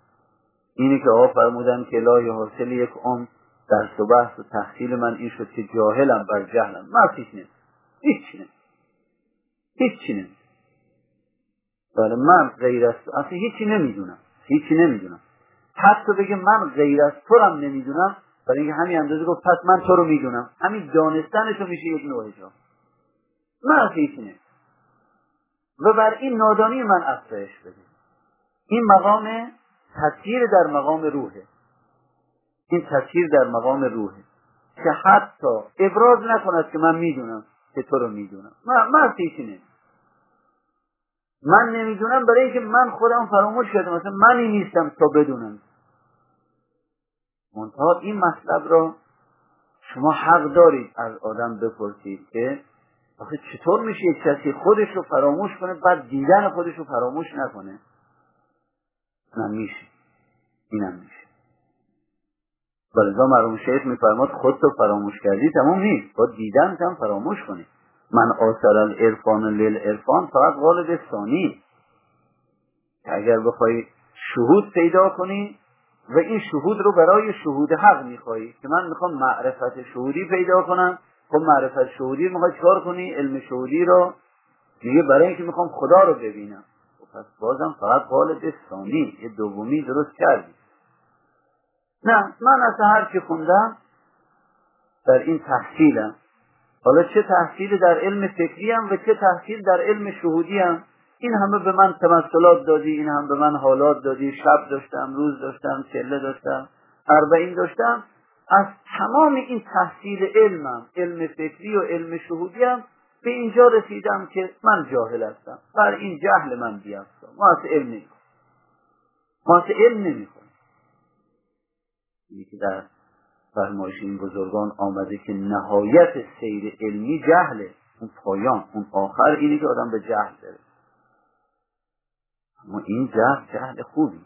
اینی که آقا فرمودن که الهی حاصل یک عمر در و بحث و تحصیل من این شد که جاهلم بر جهلم. من هیچ نمید هیچ نمید هیچ نمید بله من غیر از اصلا هیچی نمی‌دونم. هیچی نمی‌دونم. حتی بگه من غیر از تو هم نمی‌دونم؟ برای اینکه همین اندازه گفت پس من تو رو می‌دونم. همین دانستنشو میشه یک نوع حجاب من هیچی و بر این نادانی من افزایش بده این مقام تطهیر در مقام روحه. این تطهیر در مقام روحه. که حتی ابراز نکند که من می‌دونم که تو رو می‌دونم. من, من هیچی من نمی‌دونم برای اینکه من خودم فراموش کردم. مثلا منی نیستم تا بدونم. منتها این مطلب را شما حق دارید از آدم بپرسید که آخه چطور میشه یک کسی خودش رو فراموش کنه بعد دیدن خودش رو فراموش نکنه؟ نه میشه. اینم میشه. ولذا مرحوم شیخ میفرماد خود تو فراموش کردی تمام نیست. با دیدن هم فراموش کنی. من آثر الارفان لیل ارفان فقط غالب ثانی. اگر بخوای شهود پیدا کنی و این شهود رو برای شهود حق میخوایی که من می‌خوام معرفت شهودی پیدا کنم. خب معرفت شهودی می‌خوای چکار کنی؟ علم شهودی رو. دیگه برای اینکه می‌خوام خدا رو ببینم. خب پس بازم فقط قالب ثانی. یه دومی درست کردی. نه من از هر که خوندم در این تحصیلم. حالا چه تحصیل در علم فکری هم و چه تحصیل در علم شهودی هم. این همه به من تمثلات دادی این هم به من حالات دادی. شب داشتم روز داشتم چله داشتم اربعین داشتم. از تمام این تحصیل علمم علم فکری و علم شهودی هم به اینجا رسیدم که من جاهل هستم. بر این جهل من بیافتم ما از علم نمی‌خوام. ما از علم نمی‌خوام. که فرمایش این بزرگان آمده که نهایت سیر علمی جهله. اون پایان اون آخر اینه که آدم به جهل داره اما این جهل جهل خوبی.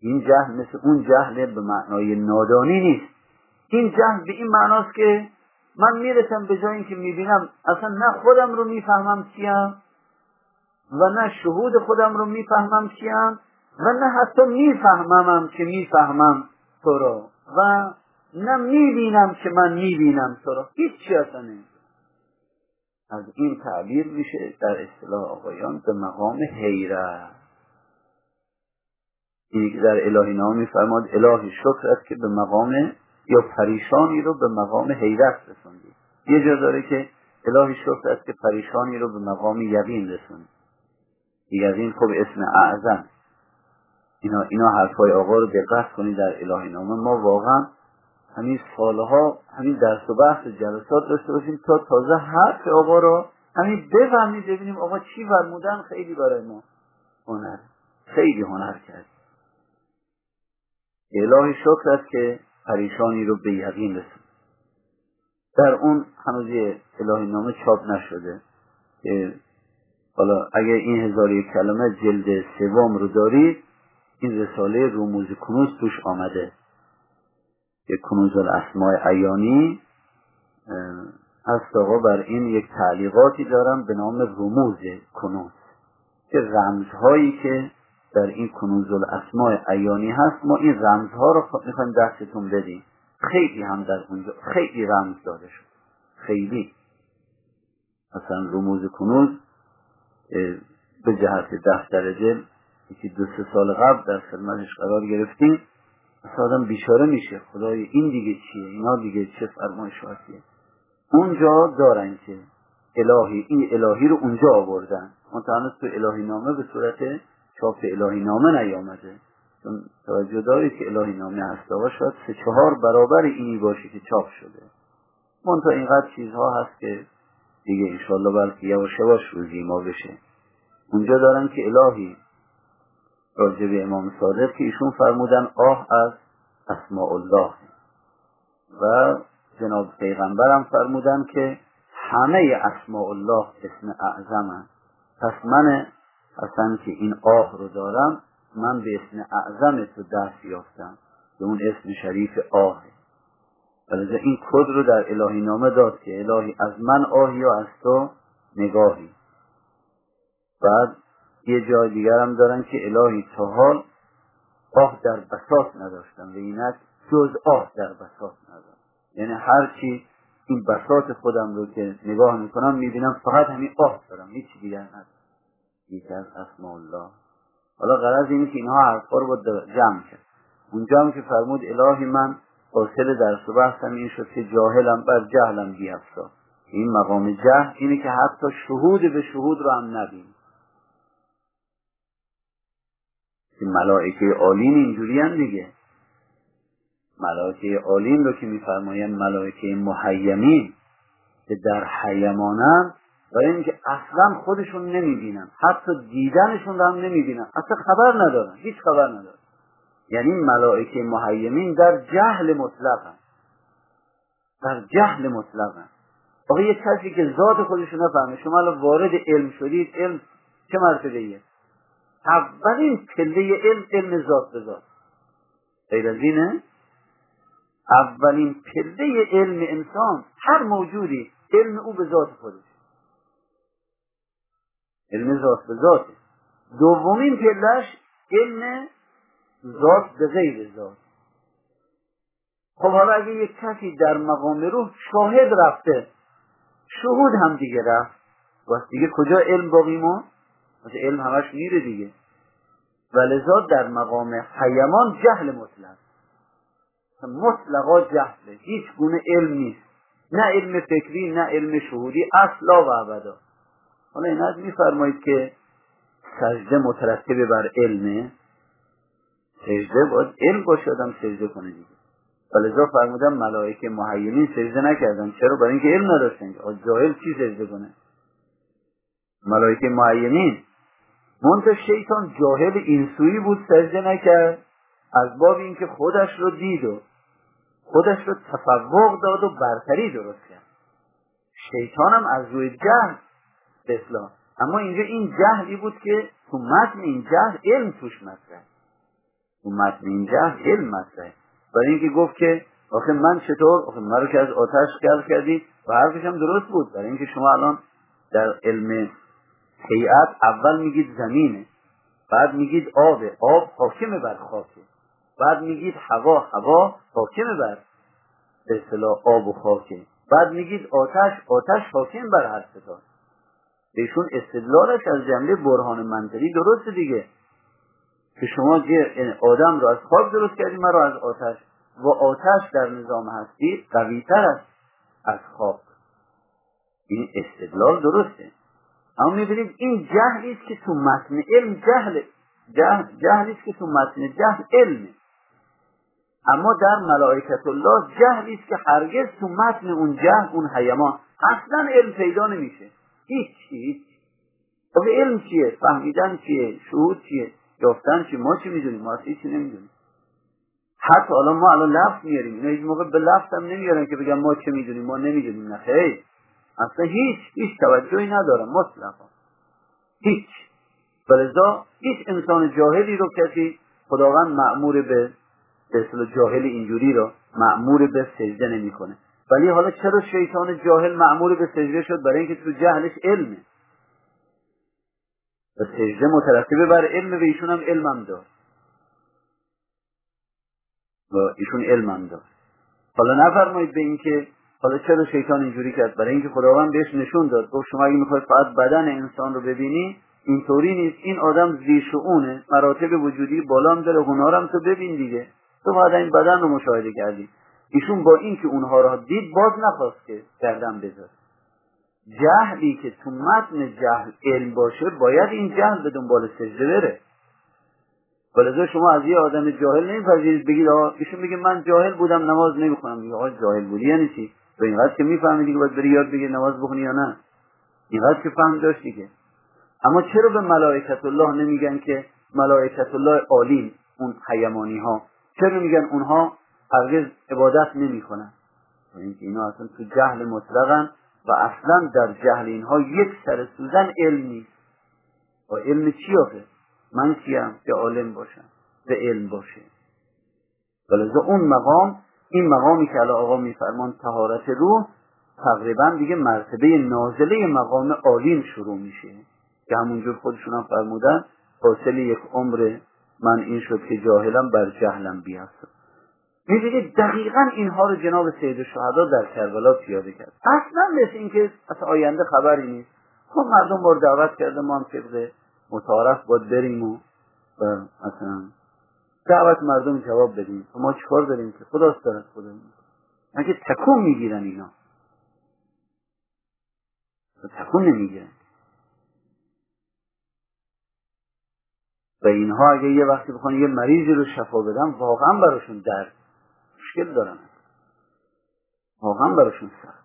این جهل مثل اون جهل به معنای نادانی نیست. این جهل به این معناست که من می‌رسم به جایی که می‌بینم اصلا نه خودم رو می‌فهمم کیم و نه شهود خودم رو می‌فهمم کیم و نه حتی میفهممم که می‌فهمم تو رو و نه می‌بینم که من می‌بینم تو رو هیچ اصلا از این تعبیر میشه در اصطلاح آقایان به مقام حیرت. این در الهی نام میفرماد الهی شکر است که به مقام یا پریشانی رو به مقام حیرت رسوندی یه جا داره که الهی شکر است که پریشانی رو به مقام یقین رسوندی یقین خب اسم اعظم. اینا, اینا حرفای آقا رو دقت کنید در الهی نامه. ما واقعا همین سالها همین درس و بحث جلسات داشته باشیم تا تازه حرف آقا رو همین بفهمید ببینیم آقا چی فرمودن. خیلی برای ما هنر خیلی هنر کرد. الهی شکر است که پریشانی رو به یقین رسون در اون هنوز الهی نامه چاپ نشده که حالا اگر این هزار کلمه جلد سوم رو دارید این رساله روموز کنوز توش آمده. که کنوز الاسماء عیانی هست آقا بر این یک تعلیقاتی دارم به نام رموز کنوز. که رمزهایی که در این کنوز الاسماء عیانی هست ما این رمزها رو می‌خوایم دستتون بدیم. خیلی هم در اونجا خیلی رمز داده شد. خیلی. مثلا رموز کنوز به جهت دفتر دل یکی دو سه سال قبل در خدمتش قرار گرفتیم. آدم بیچاره میشه. خدای این دیگه چیه؟ اینا دیگه چه فرمایشاتیه اونجا دارن که الهی این الهی رو اونجا آوردن. منتها تو الهی نامه به صورت چاپ الهی نامه نیامده. چون توجه دارید که الهی نامه هست. آقا شاید سه چهار برابر اینی باشه که چاپ شده. منتها اینقدر چیزها هست که دیگه انشالله بلکه یواش یواش روزی ما بشه. اونجا دارن که الهی راجع به امام صادق که ایشون فرمودن آه از اسماء الله. و جناب پیغمبرم فرمودن که همه اسماء الله اسم اعظم پس من اصلا که این آه رو دارم من به اسم اعظم تو دست یافتم. به اون اسم شریف آه. ولذا این کد رو در الهی نامه داد که الهی از من آهی یا از تو نگاهی. بعد یه جای دیگر هم دارن که الهی تا حال آه در بساط نداشتم و اینک جز آه در بساط ندارم یعنی هرچی این بساط خودم رو که نگاه می‌کنم می‌بینم فقط همین آه دارم. هیچ دیگر ندارم. یکی از اسماء الله. حالا غرض اینه که اینها حرفا رو با جمع کرد. اونجا هم که فرمود الهی من حاصل درس و بحثم این شد که جاهلم بر جهلم بیافتا این مقام جهل اینه که حتی شهود به شهود رو هم نبین که ملائکه عالین اینجوری هم دیگه. ملائکه عالین رو که میفرمایند ملائکه محیمین که در حیمانن برای اینکه اصلا خودشون نمی‌بینن حتی دیدنشون رو هم نمی‌بینن اصلا خبر ندارن هیچ خبر ندارن. یعنی ملائکه محیمین در جهل مطلقن در جهل مطلقن آقا یه کسی که ذات خودشون نفهمه شما الان وارد علم شدید علم چه مرتبه ایه اولین پله علم علم ذات به ذات. غیر از اینه؟ اولین پله علم انسان هر موجودی علم او به ذات خودش. علم ذات به ذاته. دومین پلش علم ذات به غیر ذات. خب حالا اگه یک کسی در مقام روح شاهد رفته شهود هم دیگه رفت. وقت دیگه کجا علم باقی ما مثل علم همش میره دیگه. ولذا در مقام حیمان جهل مطلق. مطلقا جهله. هیچ گونه علم نیست. نه علم فکری نه علم شهودی. اصلا و ابدا. حالا این از میفرمایید که سجده مترتب بر علمه. سجده باید علم باشه آدم سجده کنه دیگه. ولذا فرمودم ملائکه محیمین سجده نکردن. چرا؟ برای اینکه علم نداشتن. جاهل چی سجده کنه؟ ملائکه محیمین منتها شیطان جاهل اینسویی بود سجده نکرد. از باب اینکه خودش رو دید و خودش رو تفوق داد و برتری درست کرد. هم از روی جهل اسلام اما اینجا این جهلی بود که تو متن این جهل علم توش مطرح. تو متن این جهل علم مطرح. برای اینکه گفت که آخه من چطور؟ آخه من رو که از آتش گل کردی. و حرفش هم درست بود. برای اینکه شما الان در علم هیئت اول میگید زمینه بعد میگید آب آب حاکم بر خاکه. بعد میگید هوا هوا حاکم بر به آب و خاکه. بعد میگید آتش آتش حاکم بر هر ستا بهشون استدلالش از جمله برهان منطقی درسته دیگه. که شما یعنی آدم رو از خاک درست کردیم من رو از آتش. و آتش در نظام هستی قویتر است از خاک این استدلال درسته. اما می‌بینید این جهلی است که تو متن علم جهل جهلی است که تو متن جهل علمه اما در ملائکت الله جهلی است که هرگز تو متن اون جهل اون حیمان اصلا علم پیدا نمیشه. هیچ هیچ. خب علم چیه؟ فهمیدن چیه؟ شهود چیه؟ یافتن چیه؟ ما چی می‌دونیم؟ ما چی نمی‌دونیم؟ حتی الان ما الان لفظ میاریم اینا هیچ موقع به لفظ هم نمیارن که بگم ما چه می‌دونیم؟ ما نمی‌دونیم. نه خیر. اصلا هیچ هیچ توجهی ندارم مطلقا. هیچ. ولذا هیچ انسان جاهلی رو کسی خداوند معمور به به جاهل اینجوری رو معمور به سجده نمی‌کنه. ولی حالا چرا شیطان جاهل معمور به سجده شد؟ برای اینکه تو جهلش علمه. و سجده مترتبه بر علم و ایشون هم علمم دار و ایشون علمم دار حالا نفرمایید به اینکه حالا چرا شیطان اینجوری کرد؟ برای اینکه خداوند بهش نشون داد. گفت شما اگه می‌خواید فقط بدن انسان رو ببینی اینطوری نیست. این آدم زیشعونه مراتب وجودی بالام داره هنرم تو ببین دیگه. تو باید این بدن رو مشاهده کردی. ایشون با اینکه اونها را دید باز نخواست که گردن بذار جهلی که تو متن جهل علم باشه باید این جهل به دنبال سجده بره. ولذا شما از یه آدم جاهل نمیپذیرید. بگید آقا ایشون میگه من جاهل بودم نماز نمی‌خونم. میگه آقا جاهل بودی یعنی چی؟ تو اینقدر که می‌فهمی دیگه باید بری یاد بگیر نماز بخونی یا نه. اینقدر که فهم داشت دیگه اما چرا به ملائکت الله نمیگن که ملائکت الله عالی اون حیمانی ها چرا میگن اونها هرگز عبادت نمی‌کنن؟ اینکه اینا اصلا تو جهل مطلقن و اصلا در جهل اینها یک سر سوزن علم نیست. و علم چی آخه؟ من کیم که عالم باشم. به علم باشه. ولذا اون مقام این مقامی که الان آقا میفرمان تهارت روح تقریبا دیگه مرتبه نازله مقام عالین شروع میشه. که همونجور خودشون هم فرمودن حاصل یک عمر من این شد که جاهلم بر جهلم بیاست می‌بینید دقیقا اینها رو جناب سید شهدا در کربلا پیاده کرد. اصلا مثل اینکه از آینده خبری نیست. خب مردم بار دعوت کرده ما هم طبق متعارف باید بریم و مثلا دعوت مردم جواب بدیم. ما چیکار داریم که؟ خداست دارد خدا مگه تکون می‌گیرن اینا. تکون نمی‌گیرن. و اینها اگه یه وقتی بخوان یه مریضی رو شفا بدن واقعا براشون درد مشکل دارن. واقعا براشون سخت.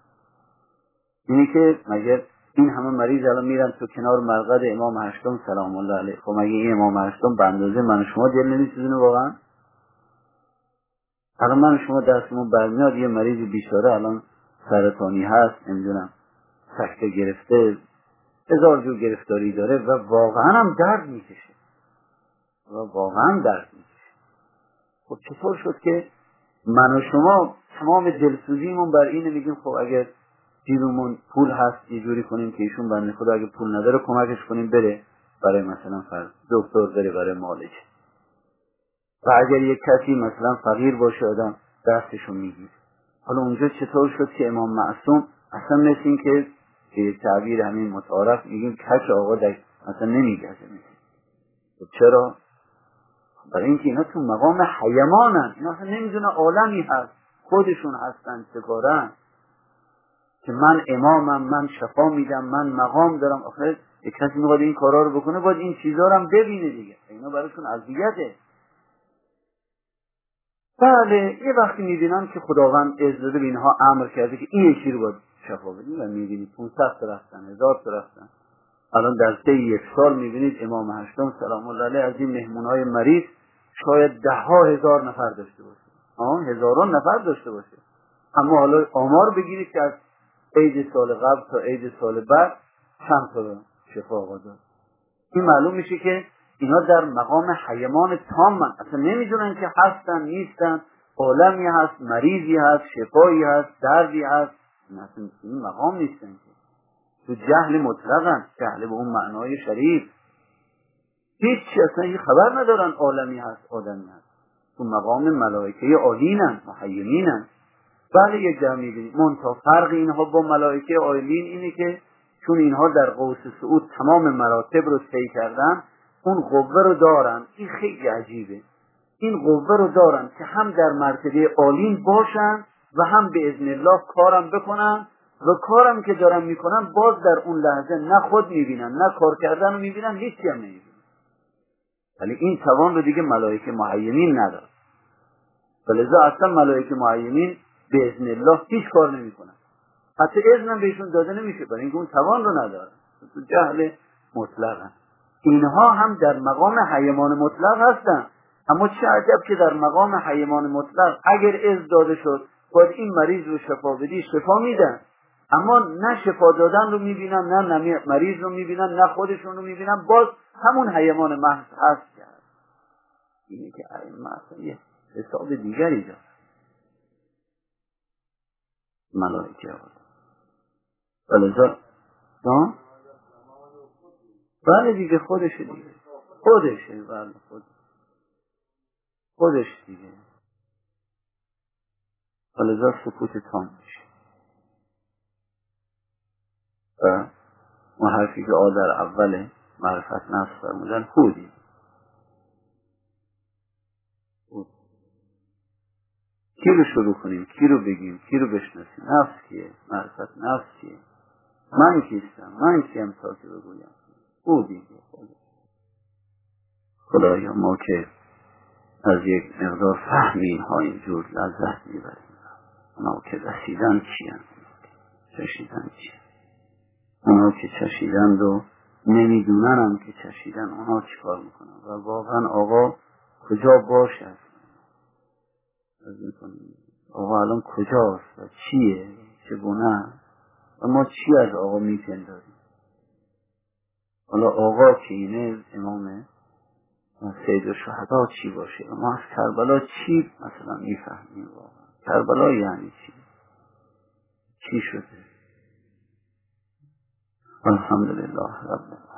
اینه که مگه این همه مریض الان میرن تو کنار مرقد امام هشتم سلام الله علیه. خب مگه این امام هشتم به اندازه من شما دل نمیسوزونه واقعا؟ الان من شما دستمون برمیاد یه مریض بیچاره الان سرطانی هست نمی‌دونم سکته گرفته هزار جور گرفتاری داره و واقعا هم درد می‌کشه. و واقعا درد می‌کشه. خب چطور شد که من و شما تمام دلسوزیمون بر اینه؟ میگیم خب اگر جیبمون پول هست یه جوری کنیم که ایشون بنده خدا اگه پول نداره کمکش کنیم بره برای مثلا فرض دکتر بره برای مالج و اگر یک کسی مثلا فقیر باشه آدم دستشون میگیر حالا اونجا چطور شد که امام معصوم؟ اصلا مثل این که یک تعبیر همین متعارف میگیم کچ آقا در اصلا نمیگزه. خب چرا؟ برای اینکه اینا تو مقام حیمانن اینا اصلا نمی‌دونه عالمی هست. خودشون هستن سگارن که من امامم من شفا میدم من مقام دارم. آخر یک کسی می‌خواد این کارا رو بکنه باید این چیزا رو هم ببینه دیگه. اینا براشون اذیته. بله یه وقتی می‌بینن که خداوند اجازه به اینها امر کرده که این یکی رو باید شفا بدیم و می‌بینید 500 تا رفتن هزار تا رفتن. الان در طی یک سال می‌بینید امام هشتم سلام الله علیه از این مهمونهای مریض شاید ده ها هزار نفر داشته باشه. آه هزاران نفر داشته باشه. اما حالا آمار بگیرید که از عید سال قبل تا عید سال بعد چند تا شفا داد این معلوم میشه که اینا در مقام حیمان تام من اصلا نمی‌دونن که هستن نیستن. عالمی هست مریضی هست شفایی هست دردی هست. این مقام نیستن که. تو جهل مطلقن جهل به اون معنای شریف. هیچ اصلا خبر ندارن عالمی هست آدمی هست. تو مقام ملائکه عالینن محیمینن. بله یک جمع می‌بینید منتها فرق اینها با ملائکه عالین اینه که چون اینها در قوس سعود تمام مراتب رو طی کردن اون قوه رو دارن. این خیلی عجیبه. این قوه رو دارن که هم در مرتبه عالین باشن و هم به ازن الله کارم بکنن و کارم که دارن می‌کنن باز در اون لحظه نه خود می‌بینن نه کار کردن رو می‌بینن هیچی هم نمی‌بینن. ولی این توان رو دیگه ملائکه معینین نداره. ولذا اصلا ملائکه معینین به ازن الله هیچ کار نمی‌کنن. حتی اذنم بهشون داده نمیشه برای اینکه اون توان رو ندارن تو جهل مطلق اینها هم در مقام حیمان مطلق هستن. اما چه عجب که در مقام حیمان مطلق اگر از داده شد باید این مریض رو شفا بدی شفا میدن. اما نه شفا دادن رو می‌بینن نه مریض رو می‌بینن نه خودشون رو می‌بینن. باز همون حیمان محض هست کرد اینه که ائمه یه حساب دیگری داره. ملائکه ولذا بله دیگه خودشه دیگه. خودشه بله خود خودش دیگه. ولذا سکوت تام میشه. و اون حرفی که آدر اول معرفت نفس فرمودن خودی کی رو شروع کنیم؟ کی رو بگیم؟ کی رو بشناسیم؟ نفس کیه؟ معرفت نفس کیه؟ من کیستم؟ من کیم تا که بگویم؟ او دیگه خدایا ما که از یک مقدار فهم اینها اینجور لذت می‌بریم. اونا که رسیدن چیان چشیدن چیان اونا که چشیدن و نمی‌دونن هم که چشیدن اونا چیکار می‌کنن. و واقعا آقا کجا باشد آقا الان کجاست و چیه؟ چگونه و ما چی از آقا میپنداریم؟ حالا آقا که اینه امام سید و شهدا چی باشه؟ ما از کربلا چی مثلا می‌فهمیم واقعا؟ کربلا یعنی چی؟ چی شده؟ الحمدلله رب